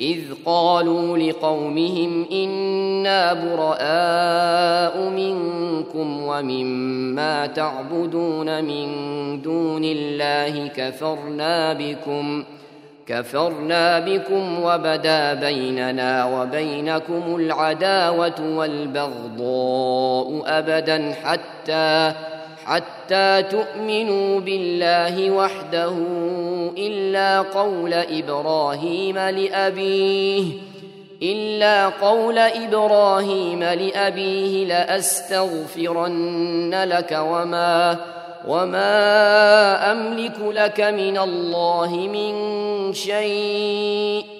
إذ قالوا لقومهم إنا براء منكم ومما تعبدون من دون الله كفرنا بكم كفرنا بكم وبدا بيننا وبينكم العداوة والبغضاء أبدا حتى حتى تؤمنوا بالله وحده إلا قول إبراهيم لأبيه إلا قول إبراهيم لأبيه لأستغفرن لك وما وما أملك لك من الله من شيء.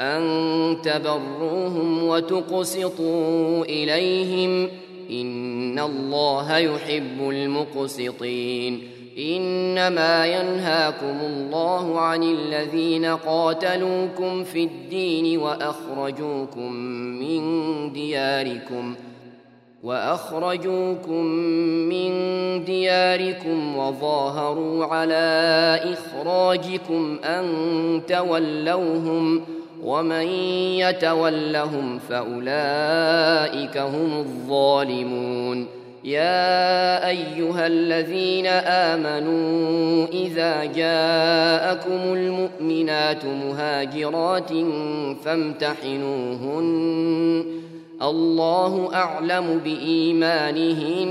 أن تبروهم وتقسطوا إليهم إن الله يحب المقسطين إنما ينهاكم الله عن الذين قاتلوكم في الدين وأخرجوكم من دياركم وأخرجوكم من دياركم وظاهروا على إخراجكم أن تولوهم ومن يتولهم فأولئك هم الظالمون. يا أيها الذين آمنوا إذا جاءكم المؤمنات مهاجرات فامتحنوهن. الله أعلم بإيمانهن.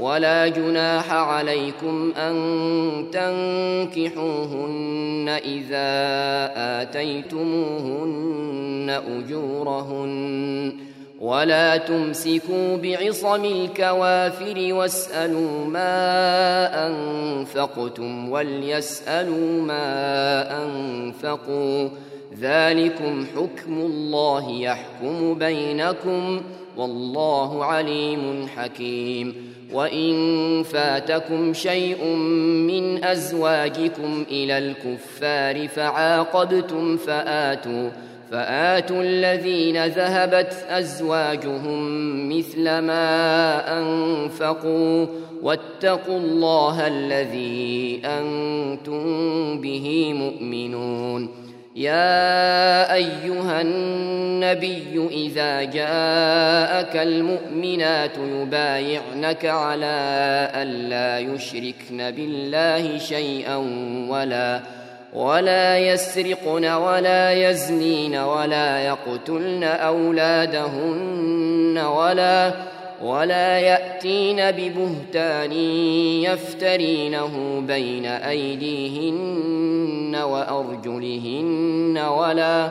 ولا جناح عليكم أن تنكحوهن إذا آتيتموهن أجورهن. ولا تمسكوا بعصم الكوافر واسألوا ما أنفقتم وليسألوا ما أنفقوا. ذلكم حكم الله يحكم بينكم والله عليم حكيم. وإن فاتكم شيء من أزواجكم إلى الكفار فعاقبتم فآتوا فآتوا الذين ذهبت أزواجهم مثل ما أنفقوا واتقوا الله الذي أنتم به مؤمنون. يا أيها النبي إذا جاءك المؤمنات يبايعنك على الا يشركن بالله شيئا ولا ولا يسرقن ولا يزنين ولا يقتلن أولادهن ولا ولا يأتين ببهتان يفترينه بين أيديهن وأرجلهن ولا